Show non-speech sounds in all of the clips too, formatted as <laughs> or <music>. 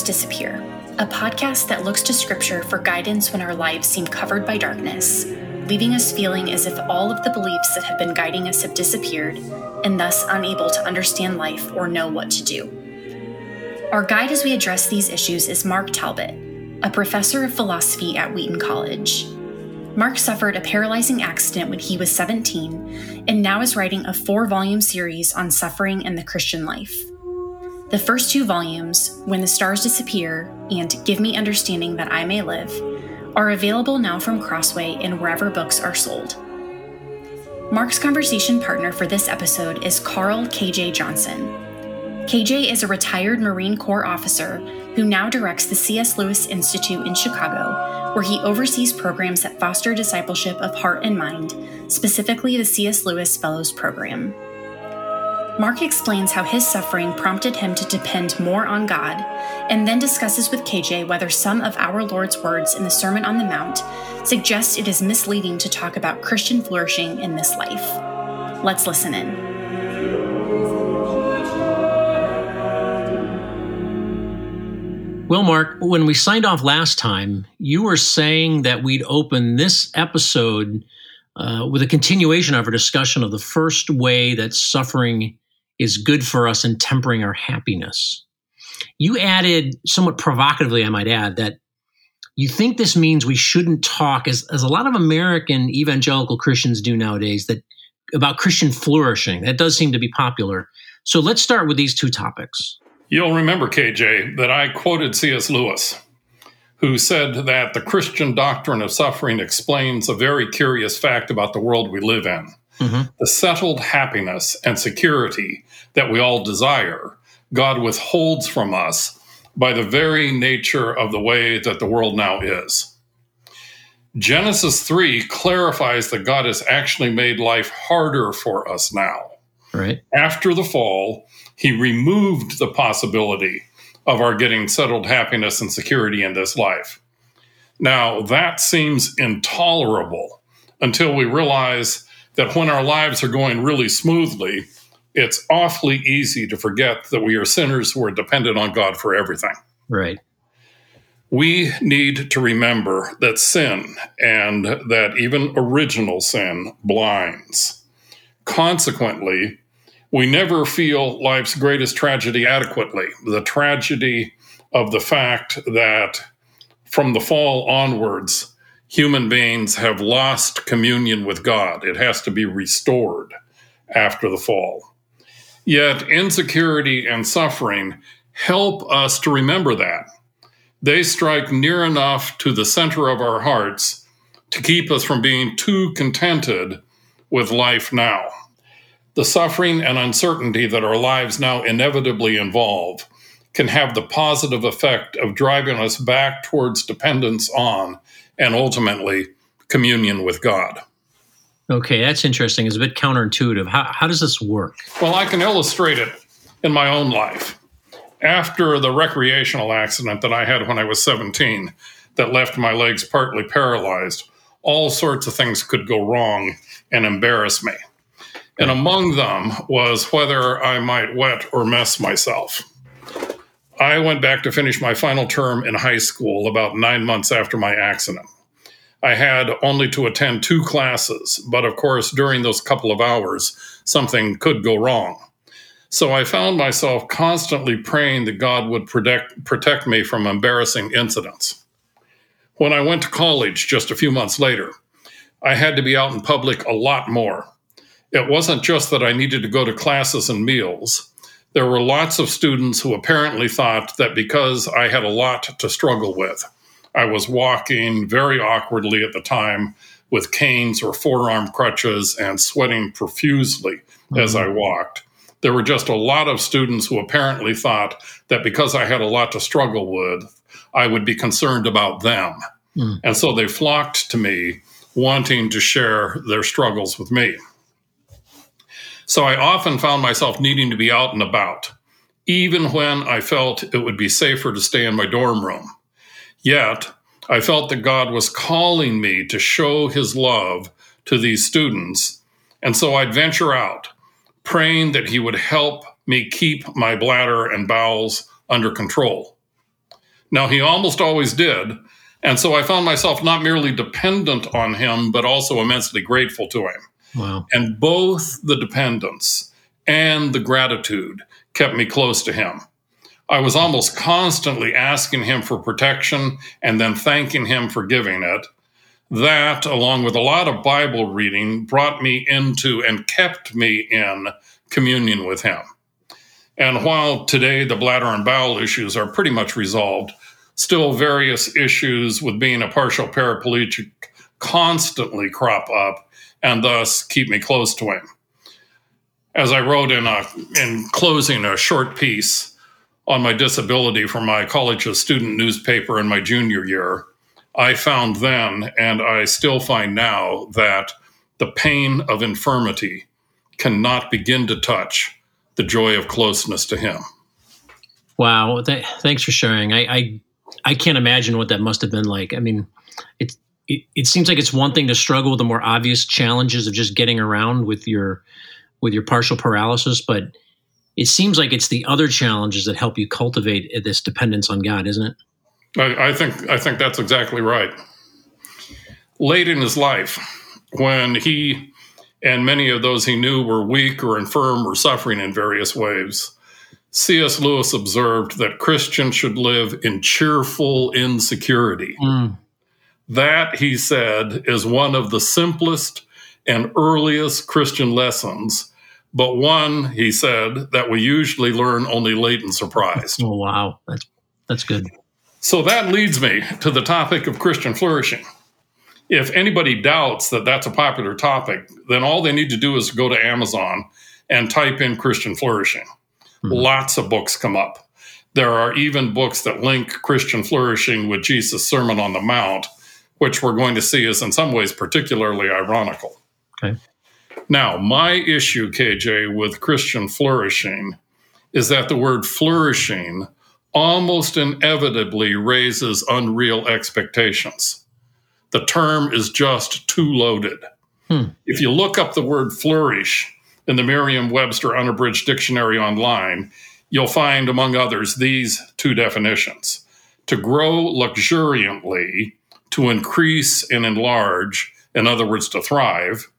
Stars Disappear, a podcast that looks to Scripture for guidance when our lives seem covered by darkness, leaving us feeling as if all of the beliefs that have been guiding us have disappeared, and thus unable to understand life or know what to do. Our guide as we address these issues is Mark Talbot, a professor of philosophy at Wheaton College. Mark suffered a paralyzing accident when he was 17 and now is writing a four volume series on suffering and the Christian life. The first two volumes, When the Stars Disappear and Give Me Understanding That I May Live, are available now from Crossway and wherever books are sold. Mark's conversation partner for this episode is Carl KJ Johnson. KJ is a retired Marine Corps officer who now directs the C.S. Lewis Institute in Chicago, where he oversees programs that foster discipleship of heart and mind, specifically the C.S. Lewis Fellows Program. Mark explains how his suffering prompted him to depend more on God, and then discusses with KJ whether some of our Lord's words in the Sermon on the Mount suggest it is misleading to talk about Christian flourishing in this life. Let's listen in. Well, Mark, when we signed off last time, you were saying that we'd open this episode uh, with a continuation of our discussion of the first way that suffering is good for us in tempering our happiness. You added, somewhat provocatively, I might add, that you think this means we shouldn't talk, as, as a lot of American evangelical Christians do nowadays, that about Christian flourishing. That does seem to be popular. So let's start with these two topics. You'll remember, KJ, that I quoted C.S. Lewis, who said that the Christian doctrine of suffering explains a very curious fact about the world we live in. Mm-hmm. The settled happiness and security that we all desire, God withholds from us by the very nature of the way that the world now is. Genesis 3 clarifies that God has actually made life harder for us now. Right. After the fall, he removed the possibility of our getting settled happiness and security in this life. Now, that seems intolerable until we realize that when our lives are going really smoothly, it's awfully easy to forget that we are sinners who are dependent on God for everything. Right. We need to remember that sin and that even original sin blinds. Consequently, we never feel life's greatest tragedy adequately the tragedy of the fact that from the fall onwards, human beings have lost communion with God. It has to be restored after the fall. Yet insecurity and suffering help us to remember that. They strike near enough to the center of our hearts to keep us from being too contented with life now. The suffering and uncertainty that our lives now inevitably involve can have the positive effect of driving us back towards dependence on and ultimately communion with God. Okay, that's interesting. It's a bit counterintuitive. How, how does this work? Well, I can illustrate it in my own life. After the recreational accident that I had when I was 17, that left my legs partly paralyzed, all sorts of things could go wrong and embarrass me. And among them was whether I might wet or mess myself. I went back to finish my final term in high school about nine months after my accident. I had only to attend two classes, but of course, during those couple of hours, something could go wrong. So I found myself constantly praying that God would protect, protect me from embarrassing incidents. When I went to college just a few months later, I had to be out in public a lot more. It wasn't just that I needed to go to classes and meals. There were lots of students who apparently thought that because I had a lot to struggle with, I was walking very awkwardly at the time with canes or forearm crutches and sweating profusely mm-hmm. as I walked. There were just a lot of students who apparently thought that because I had a lot to struggle with, I would be concerned about them. Mm. And so they flocked to me wanting to share their struggles with me. So I often found myself needing to be out and about, even when I felt it would be safer to stay in my dorm room. Yet, I felt that God was calling me to show his love to these students. And so I'd venture out, praying that he would help me keep my bladder and bowels under control. Now, he almost always did. And so I found myself not merely dependent on him, but also immensely grateful to him. And both the dependence and the gratitude kept me close to him. I was almost constantly asking him for protection and then thanking him for giving it. That, along with a lot of Bible reading, brought me into and kept me in communion with him. And while today the bladder and bowel issues are pretty much resolved, still various issues with being a partial paraplegic constantly crop up and thus keep me close to him. As I wrote in a in closing a short piece on my disability for my college's student newspaper in my junior year, I found then and I still find now that the pain of infirmity cannot begin to touch the joy of closeness to him. Wow, th- thanks for sharing. I, I I can't imagine what that must have been like. I mean, it, it it seems like it's one thing to struggle with the more obvious challenges of just getting around with your with your partial paralysis, but it seems like it's the other challenges that help you cultivate this dependence on God, isn't it? I, I think I think that's exactly right. Late in his life, when he and many of those he knew were weak or infirm or suffering in various ways, C.S. Lewis observed that Christians should live in cheerful insecurity. Mm. That, he said, is one of the simplest and earliest Christian lessons, but one, he said, that we usually learn only late and surprised. Oh, wow. That's, that's good. So that leads me to the topic of Christian flourishing. If anybody doubts that that's a popular topic, then all they need to do is go to Amazon and type in Christian flourishing Mm-hmm. Lots of books come up. There are even books that link Christian flourishing with Jesus' Sermon on the Mount, which we're going to see is in some ways particularly ironical. Okay. Now, my issue, KJ, with Christian flourishing is that the word flourishing almost inevitably raises unreal expectations. The term is just too loaded. Hmm. If you look up the word flourish, in the Merriam Webster Unabridged Dictionary online, you'll find, among others, these two definitions to grow luxuriantly, to increase and enlarge, in other words, to thrive,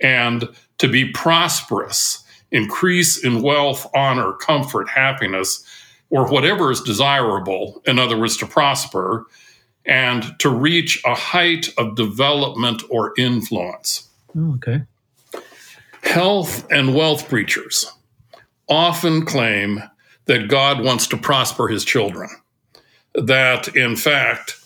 and to be prosperous, increase in wealth, honor, comfort, happiness, or whatever is desirable, in other words, to prosper, and to reach a height of development or influence. Oh, okay. Health and wealth preachers often claim that God wants to prosper his children, that in fact,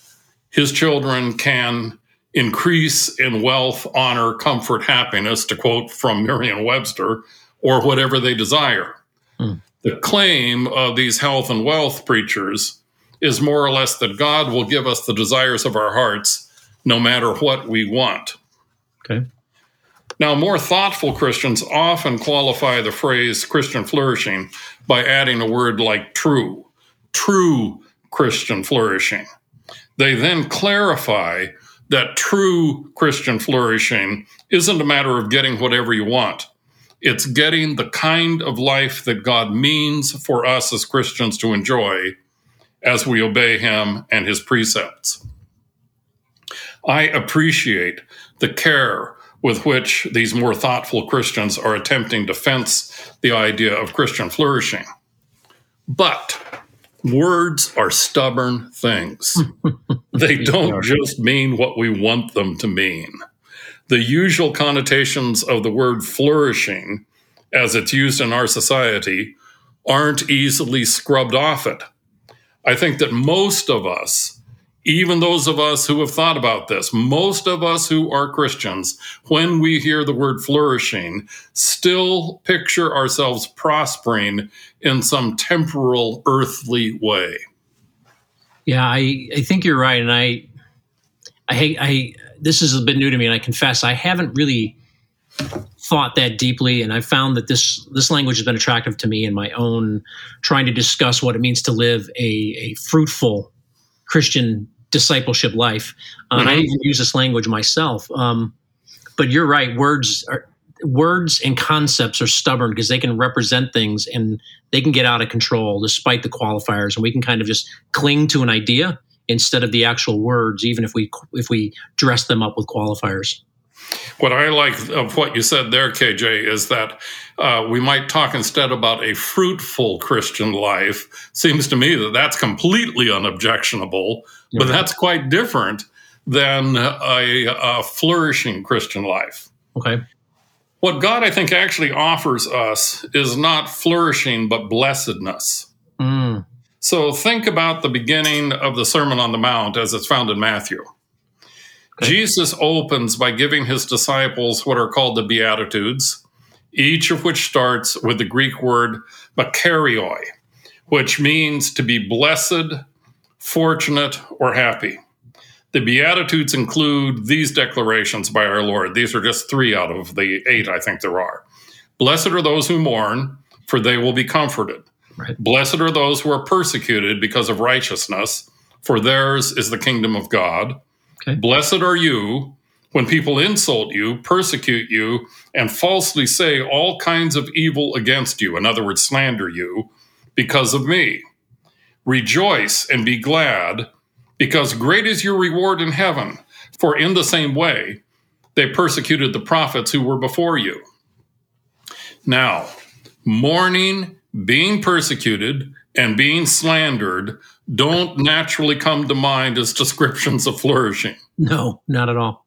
his children can increase in wealth, honor, comfort, happiness, to quote from Merriam Webster, or whatever they desire. Mm. The claim of these health and wealth preachers is more or less that God will give us the desires of our hearts no matter what we want. Okay. Now, more thoughtful Christians often qualify the phrase Christian flourishing by adding a word like true, true Christian flourishing. They then clarify that true Christian flourishing isn't a matter of getting whatever you want. It's getting the kind of life that God means for us as Christians to enjoy as we obey Him and His precepts. I appreciate the care with which these more thoughtful Christians are attempting to fence the idea of Christian flourishing. But words are stubborn things. <laughs> they don't just mean what we want them to mean. The usual connotations of the word flourishing, as it's used in our society, aren't easily scrubbed off it. I think that most of us even those of us who have thought about this, most of us who are Christians, when we hear the word flourishing, still picture ourselves prospering in some temporal, earthly way. Yeah, I, I think you're right. And I, I, I, this is a bit new to me, and I confess I haven't really thought that deeply and i found that this this language has been attractive to me in my own trying to discuss what it means to live a, a fruitful christian discipleship life. Uh, mm-hmm. And I even use this language myself. Um, but you're right. Words are words and concepts are stubborn because they can represent things and they can get out of control despite the qualifiers and we can kind of just cling to an idea instead of the actual words even if we if we dress them up with qualifiers what I like of what you said there, KJ, is that uh, we might talk instead about a fruitful Christian life. Seems to me that that's completely unobjectionable, yeah. but that's quite different than a, a flourishing Christian life. Okay. What God, I think, actually offers us is not flourishing, but blessedness. Mm. So think about the beginning of the Sermon on the Mount as it's found in Matthew. Jesus opens by giving his disciples what are called the Beatitudes, each of which starts with the Greek word makarioi, which means to be blessed, fortunate, or happy. The Beatitudes include these declarations by our Lord. These are just three out of the eight, I think there are. Blessed are those who mourn, for they will be comforted. Right. Blessed are those who are persecuted because of righteousness, for theirs is the kingdom of God. Okay. Blessed are you when people insult you, persecute you, and falsely say all kinds of evil against you, in other words, slander you, because of me. Rejoice and be glad, because great is your reward in heaven, for in the same way they persecuted the prophets who were before you. Now, mourning, being persecuted, and being slandered don't naturally come to mind as descriptions of flourishing. No, not at all.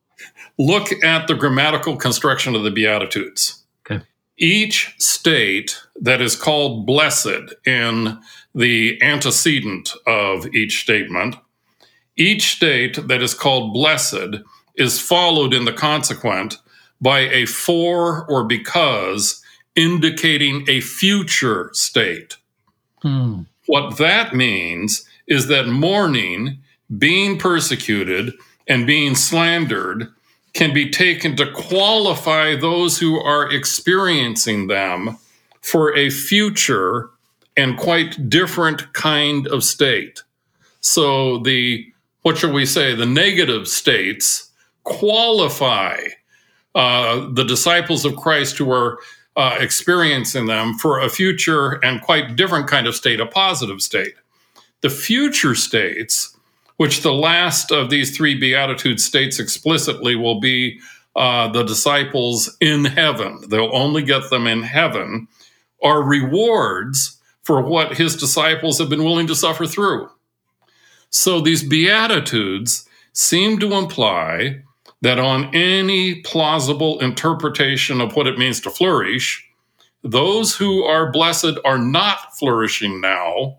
Look at the grammatical construction of the Beatitudes. Okay. Each state that is called blessed in the antecedent of each statement, each state that is called blessed is followed in the consequent by a for or because indicating a future state. Hmm. What that means is that mourning, being persecuted, and being slandered can be taken to qualify those who are experiencing them for a future and quite different kind of state. So the what shall we say the negative states qualify uh, the disciples of Christ who are uh, experiencing them for a future and quite different kind of state, a positive state. The future states, which the last of these three Beatitudes states explicitly will be uh, the disciples in heaven, they'll only get them in heaven, are rewards for what his disciples have been willing to suffer through. So these Beatitudes seem to imply that on any plausible interpretation of what it means to flourish, those who are blessed are not flourishing now,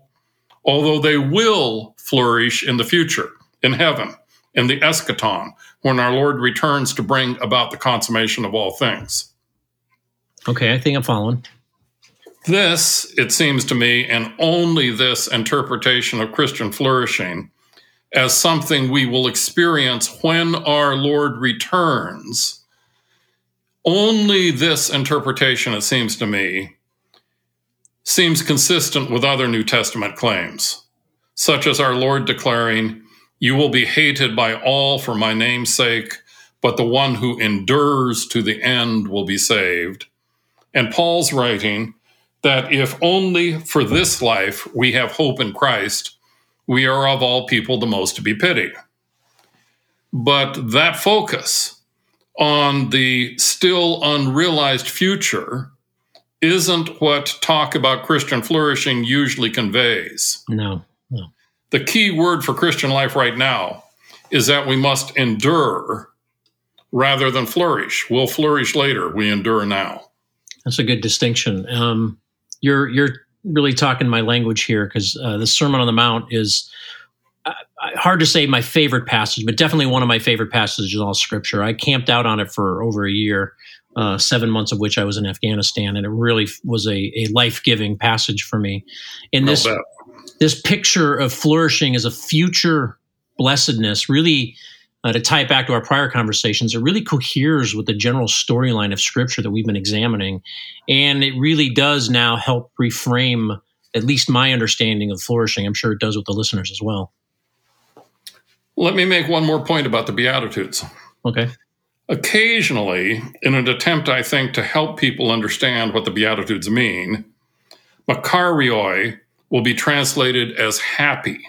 although they will flourish in the future, in heaven, in the eschaton, when our Lord returns to bring about the consummation of all things. Okay, I think I'm following. This, it seems to me, and only this interpretation of Christian flourishing as something we will experience when our Lord returns. Only this interpretation, it seems to me, seems consistent with other New Testament claims, such as our Lord declaring, You will be hated by all for my name's sake, but the one who endures to the end will be saved. And Paul's writing that if only for this life we have hope in Christ, we are of all people the most to be pitied. But that focus on the still unrealized future isn't what talk about Christian flourishing usually conveys. No, no. The key word for Christian life right now is that we must endure rather than flourish. We'll flourish later. We endure now. That's a good distinction. Um, you're you're really talking my language here because uh, the Sermon on the Mount is uh, hard to say my favorite passage, but definitely one of my favorite passages in all Scripture. I camped out on it for over a year, uh, seven months of which I was in Afghanistan, and it really was a, a life giving passage for me. And this this picture of flourishing as a future blessedness really uh, to tie it back to our prior conversations, it really coheres with the general storyline of scripture that we've been examining. And it really does now help reframe at least my understanding of flourishing. I'm sure it does with the listeners as well. Let me make one more point about the Beatitudes. Okay. Occasionally, in an attempt, I think, to help people understand what the Beatitudes mean, Makarioi will be translated as happy.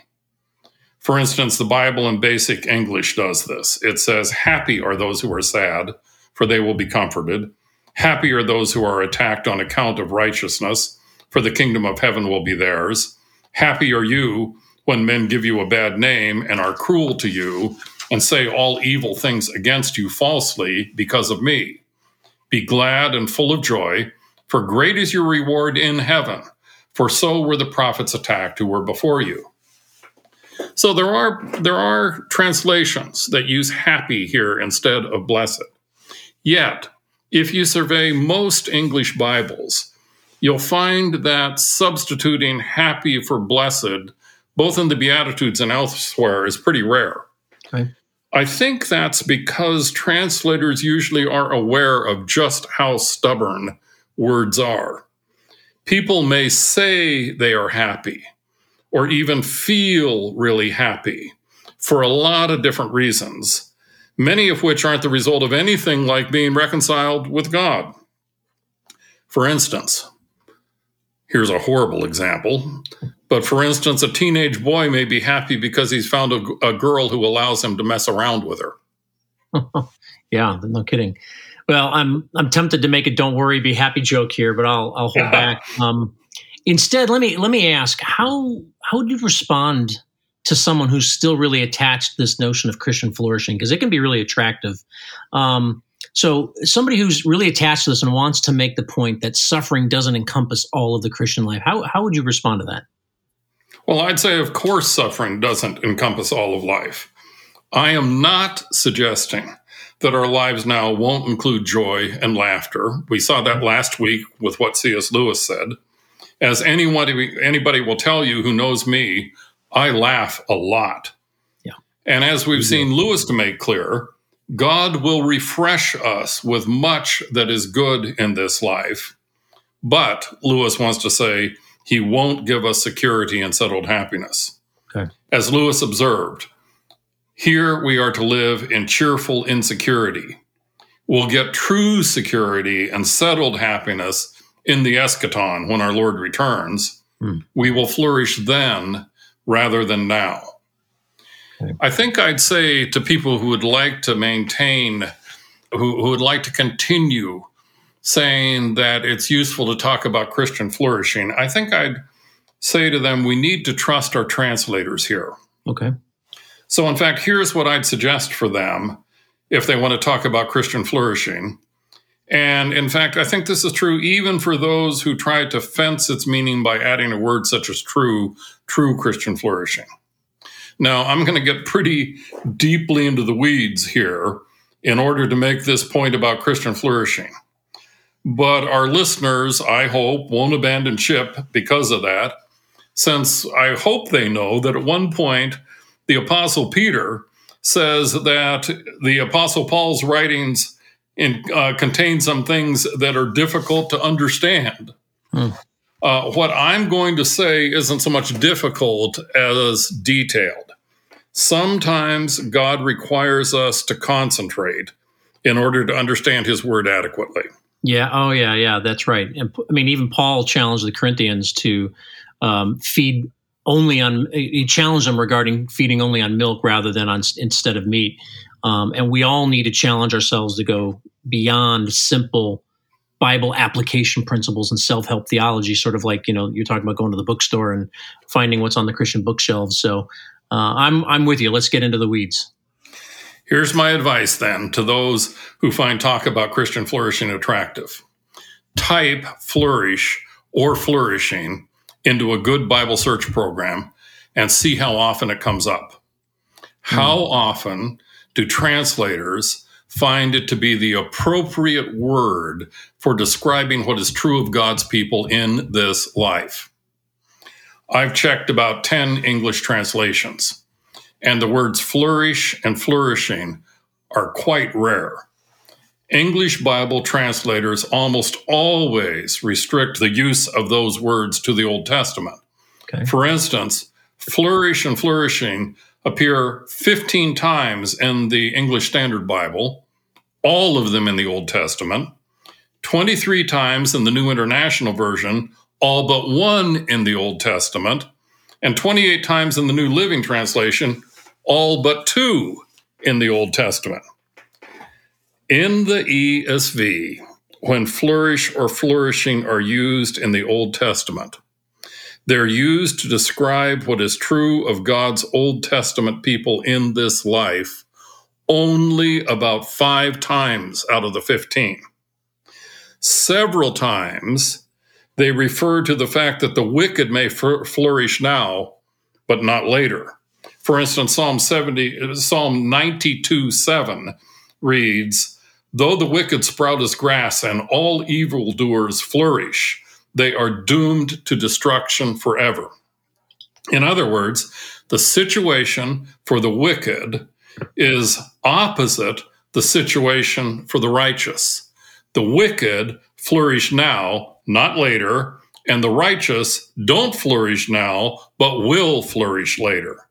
For instance, the Bible in basic English does this. It says, Happy are those who are sad, for they will be comforted. Happy are those who are attacked on account of righteousness, for the kingdom of heaven will be theirs. Happy are you when men give you a bad name and are cruel to you and say all evil things against you falsely because of me. Be glad and full of joy, for great is your reward in heaven, for so were the prophets attacked who were before you. So there are there are translations that use happy here instead of blessed. Yet, if you survey most English Bibles, you'll find that substituting happy for blessed, both in the Beatitudes and elsewhere, is pretty rare. I think that's because translators usually are aware of just how stubborn words are. People may say they are happy or even feel really happy for a lot of different reasons, many of which aren't the result of anything like being reconciled with God. For instance, here's a horrible example but for instance, a teenage boy may be happy because he's found a, a girl who allows him to mess around with her. <laughs> yeah, no kidding. Well, I'm I'm tempted to make a "don't worry, be happy" joke here, but I'll I'll hold back. Um, instead, let me let me ask how how would you respond to someone who's still really attached to this notion of Christian flourishing because it can be really attractive. Um, so, somebody who's really attached to this and wants to make the point that suffering doesn't encompass all of the Christian life, how how would you respond to that? Well, I'd say, of course, suffering doesn't encompass all of life. I am not suggesting that our lives now won't include joy and laughter. We saw that last week with what C.S. Lewis said. As anybody, anybody will tell you who knows me, I laugh a lot. Yeah. And as we've seen Lewis to make clear, God will refresh us with much that is good in this life. But Lewis wants to say, he won't give us security and settled happiness. Okay. As Lewis observed, here we are to live in cheerful insecurity. We'll get true security and settled happiness in the eschaton when our Lord returns. Hmm. We will flourish then rather than now. Okay. I think I'd say to people who would like to maintain, who, who would like to continue saying that it's useful to talk about Christian flourishing, I think I'd say to them, we need to trust our translators here. Okay. So, in fact, here's what I'd suggest for them if they want to talk about Christian flourishing. And in fact, I think this is true even for those who try to fence its meaning by adding a word such as true, true Christian flourishing. Now, I'm going to get pretty deeply into the weeds here in order to make this point about Christian flourishing. But our listeners, I hope, won't abandon ship because of that, since I hope they know that at one point the Apostle Peter says that the Apostle Paul's writings in, uh, contain some things that are difficult to understand. Hmm. Uh, what I'm going to say isn't so much difficult as detailed. Sometimes God requires us to concentrate in order to understand his word adequately. Yeah. Oh, yeah. Yeah. That's right. And I mean, even Paul challenged the Corinthians to um, feed only on. He challenged them regarding feeding only on milk rather than on instead of meat. Um, and we all need to challenge ourselves to go beyond simple Bible application principles and self help theology. Sort of like you know you're talking about going to the bookstore and finding what's on the Christian bookshelves. So uh, I'm I'm with you. Let's get into the weeds. Here's my advice then to those who find talk about Christian flourishing attractive type flourish or flourishing into a good Bible search program and see how often it comes up. How mm. often do translators find it to be the appropriate word for describing what is true of God's people in this life? I've checked about 10 English translations and the words flourish and flourishing are quite rare. English Bible translators almost always restrict the use of those words to the Old Testament. Okay. For instance, flourish and flourishing appear 15 times in the English Standard Bible, all of them in the Old Testament, 23 times in the New International Version, all but one in the Old Testament, and 28 times in the New Living Translation, all but two in the Old Testament. In the ESV, when flourish or flourishing are used in the Old Testament, they're used to describe what is true of God's Old Testament people in this life only about five times out of the 15. Several times they refer to the fact that the wicked may flourish now, but not later. For instance, Psalm 70, Psalm 92 7 reads, Though the wicked sprout as grass and all evildoers flourish, they are doomed to destruction forever. In other words, the situation for the wicked is opposite the situation for the righteous. The wicked flourish now, not later, and the righteous don't flourish now, but will flourish later.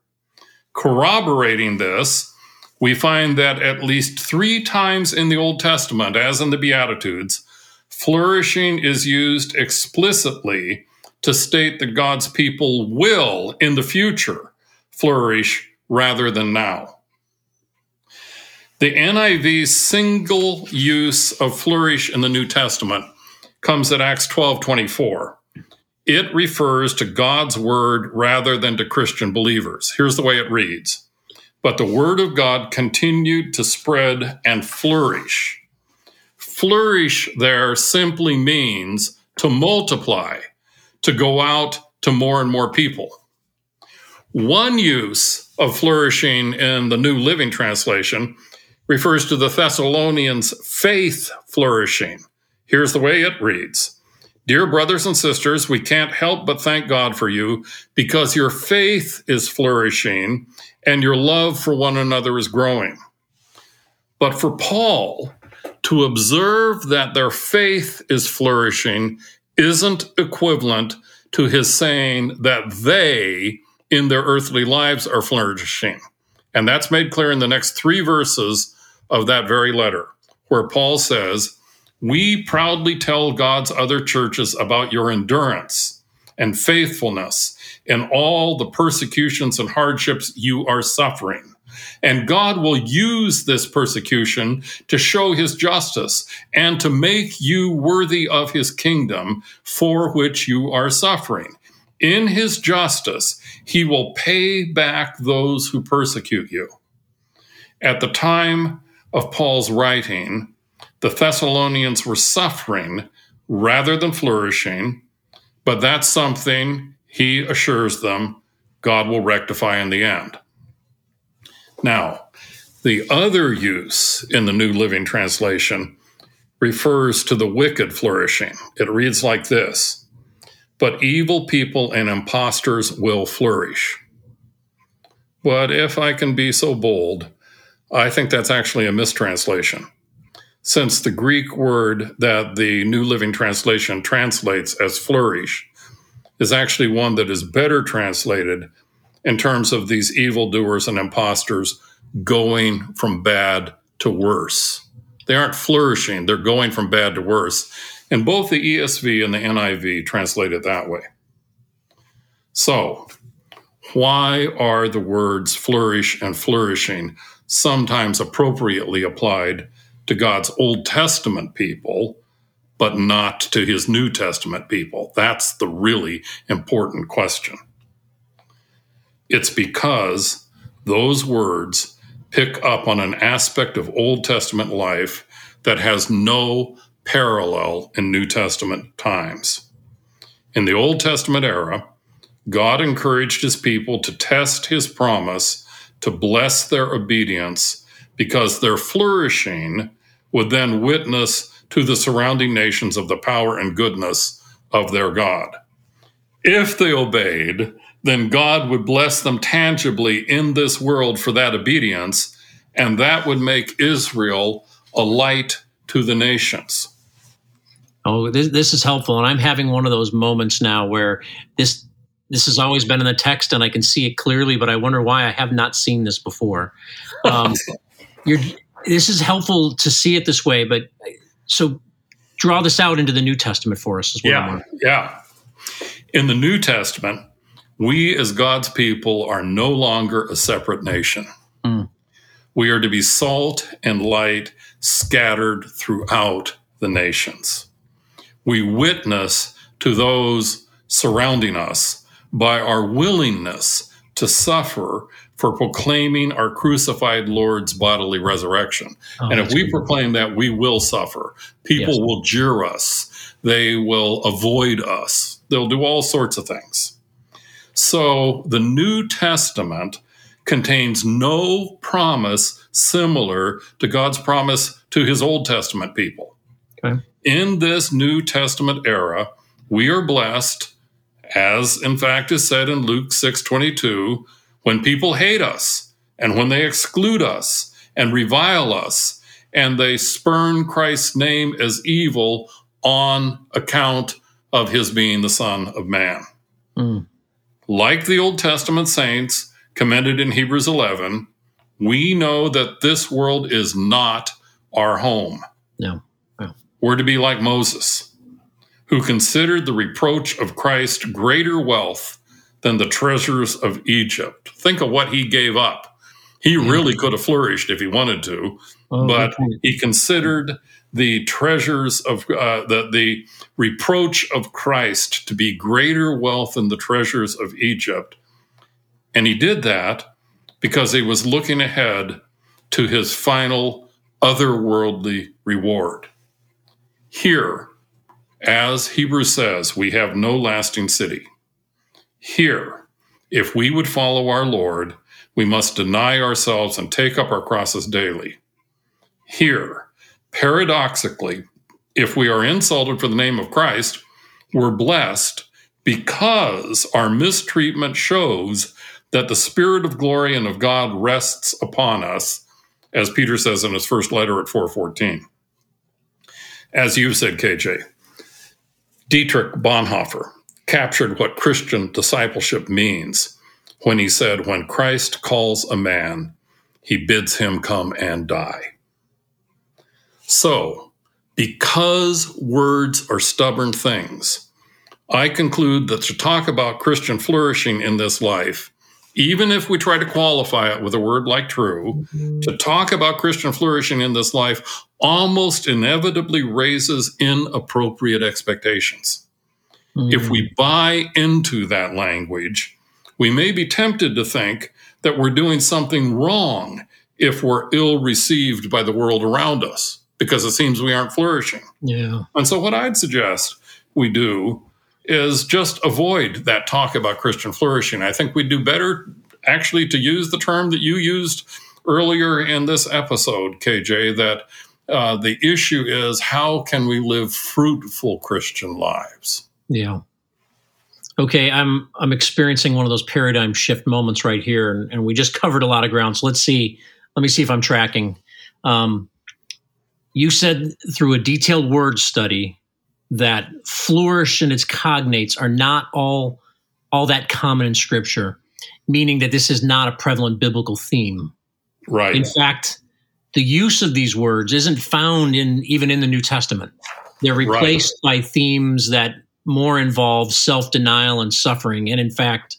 Corroborating this, we find that at least three times in the Old Testament, as in the Beatitudes, flourishing is used explicitly to state that God's people will, in the future, flourish rather than now. The NIV's single use of flourish in the New Testament comes at Acts 12 24. It refers to God's word rather than to Christian believers. Here's the way it reads But the word of God continued to spread and flourish. Flourish there simply means to multiply, to go out to more and more people. One use of flourishing in the New Living Translation refers to the Thessalonians' faith flourishing. Here's the way it reads Dear brothers and sisters, we can't help but thank God for you because your faith is flourishing and your love for one another is growing. But for Paul, to observe that their faith is flourishing isn't equivalent to his saying that they in their earthly lives are flourishing. And that's made clear in the next three verses of that very letter, where Paul says, We proudly tell God's other churches about your endurance and faithfulness in all the persecutions and hardships you are suffering. And God will use this persecution to show his justice and to make you worthy of his kingdom for which you are suffering. In his justice, he will pay back those who persecute you. At the time of Paul's writing, the Thessalonians were suffering rather than flourishing, but that's something he assures them God will rectify in the end. Now, the other use in the New Living Translation refers to the wicked flourishing. It reads like this But evil people and impostors will flourish. But if I can be so bold, I think that's actually a mistranslation, since the Greek word that the New Living Translation translates as flourish is actually one that is better translated in terms of these evildoers and impostors going from bad to worse. They aren't flourishing, they're going from bad to worse. And both the ESV and the NIV translate it that way. So, why are the words flourish and flourishing sometimes appropriately applied to God's Old Testament people, but not to his New Testament people? That's the really important question. It's because those words pick up on an aspect of Old Testament life that has no parallel in New Testament times. In the Old Testament era, God encouraged his people to test his promise to bless their obedience because their flourishing would then witness to the surrounding nations of the power and goodness of their God. If they obeyed, then God would bless them tangibly in this world for that obedience, and that would make Israel a light to the nations. Oh, this, this is helpful. And I'm having one of those moments now where this this has always been in the text and I can see it clearly, but I wonder why I have not seen this before. Um, <laughs> you're this is helpful to see it this way, but so draw this out into the New Testament for us as well. Yeah, yeah. In the New Testament, we as God's people are no longer a separate nation. Mm. We are to be salt and light scattered throughout the nations. We witness to those surrounding us by our willingness to suffer for proclaiming our crucified Lord's bodily resurrection. Oh, and if we proclaim that, we will suffer. People yes. will jeer us, they will avoid us, they'll do all sorts of things. So the New Testament contains no promise similar to God's promise to his Old Testament people. Okay. In this New Testament era, we are blessed, as in fact is said in Luke 6:22, when people hate us and when they exclude us and revile us and they spurn Christ's name as evil on account of his being the Son of Man. Mm. Like the Old Testament saints commended in Hebrews 11, we know that this world is not our home. No. no. We're to be like Moses, who considered the reproach of Christ greater wealth than the treasures of Egypt. Think of what he gave up. He really could have flourished if he wanted to, oh, but he considered the treasures of uh, the, the reproach of Christ to be greater wealth than the treasures of Egypt. And he did that because he was looking ahead to his final otherworldly reward. Here, as Hebrews says, we have no lasting city. Here, if we would follow our Lord, we must deny ourselves and take up our crosses daily. Here, paradoxically, if we are insulted for the name of Christ, we're blessed because our mistreatment shows that the Spirit of glory and of God rests upon us, as Peter says in his first letter at 414. As you said, KJ, Dietrich Bonhoeffer, captured what Christian discipleship means when he said, When Christ calls a man, he bids him come and die. So, because words are stubborn things, I conclude that to talk about Christian flourishing in this life, even if we try to qualify it with a word like true, mm-hmm. to talk about Christian flourishing in this life almost inevitably raises inappropriate expectations. Mm. If we buy into that language, we may be tempted to think that we're doing something wrong if we're ill received by the world around us because it seems we aren't flourishing. Yeah. And so, what I'd suggest we do is just avoid that talk about Christian flourishing. I think we'd do better actually to use the term that you used earlier in this episode, KJ, that uh, the issue is how can we live fruitful Christian lives? Yeah. Okay, I'm I'm experiencing one of those paradigm shift moments right here, and, and we just covered a lot of ground. So let's see. Let me see if I'm tracking. Um, you said through a detailed word study that flourish and its cognates are not all all that common in Scripture, meaning that this is not a prevalent biblical theme. Right. In fact, the use of these words isn't found in even in the New Testament. They're replaced right. by themes that more involves self denial and suffering. And in fact,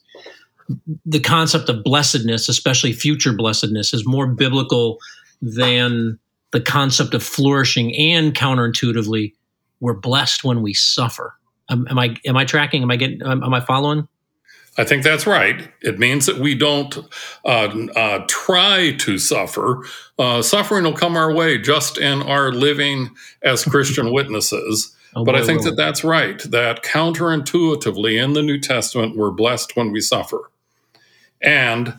the concept of blessedness, especially future blessedness, is more biblical than the concept of flourishing. And counterintuitively, we're blessed when we suffer. Am, I am I tracking? Am I getting? Am I following? I think that's right. It means that we don't uh, uh, try to suffer. Uh, suffering will come our way just in our living as Christian <laughs> witnesses. Oh, but boy, I think boy. that that's right, that counterintuitively in the New Testament, we're blessed when we suffer. And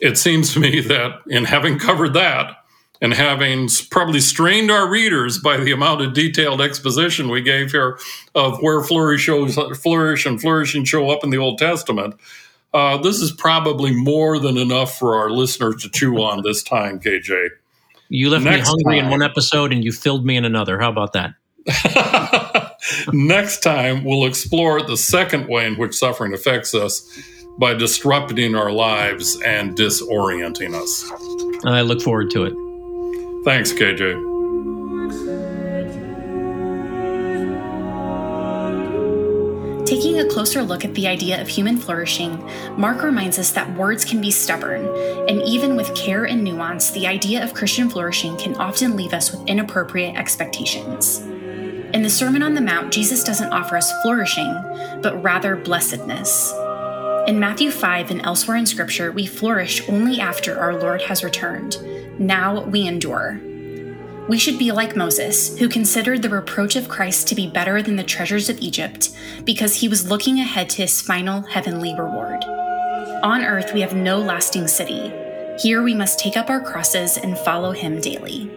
it seems to me that in having covered that, and having probably strained our readers by the amount of detailed exposition we gave here of where flourish, shows, flourish and flourishing show up in the Old Testament, uh, this is probably more than enough for our listeners to chew on this time, KJ. You left Next me hungry time, in one episode and you filled me in another. How about that? <laughs> Next time, we'll explore the second way in which suffering affects us by disrupting our lives and disorienting us. I look forward to it. Thanks, KJ. Taking a closer look at the idea of human flourishing, Mark reminds us that words can be stubborn, and even with care and nuance, the idea of Christian flourishing can often leave us with inappropriate expectations. In the Sermon on the Mount, Jesus doesn't offer us flourishing, but rather blessedness. In Matthew 5 and elsewhere in Scripture, we flourish only after our Lord has returned. Now we endure. We should be like Moses, who considered the reproach of Christ to be better than the treasures of Egypt, because he was looking ahead to his final heavenly reward. On earth, we have no lasting city. Here, we must take up our crosses and follow him daily.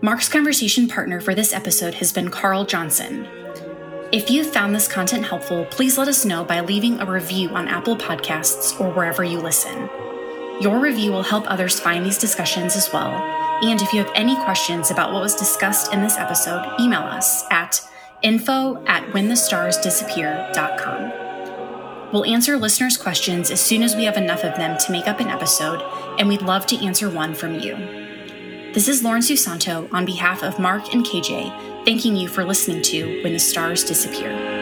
Mark's conversation partner for this episode has been Carl Johnson. If you've found this content helpful, please let us know by leaving a review on Apple Podcasts or wherever you listen. Your review will help others find these discussions as well. And if you have any questions about what was discussed in this episode, email us at info at whenthestarsdisappear.com. We'll answer listeners' questions as soon as we have enough of them to make up an episode, and we'd love to answer one from you. This is Lauren Susanto on behalf of Mark and KJ, thanking you for listening to When the Stars Disappear.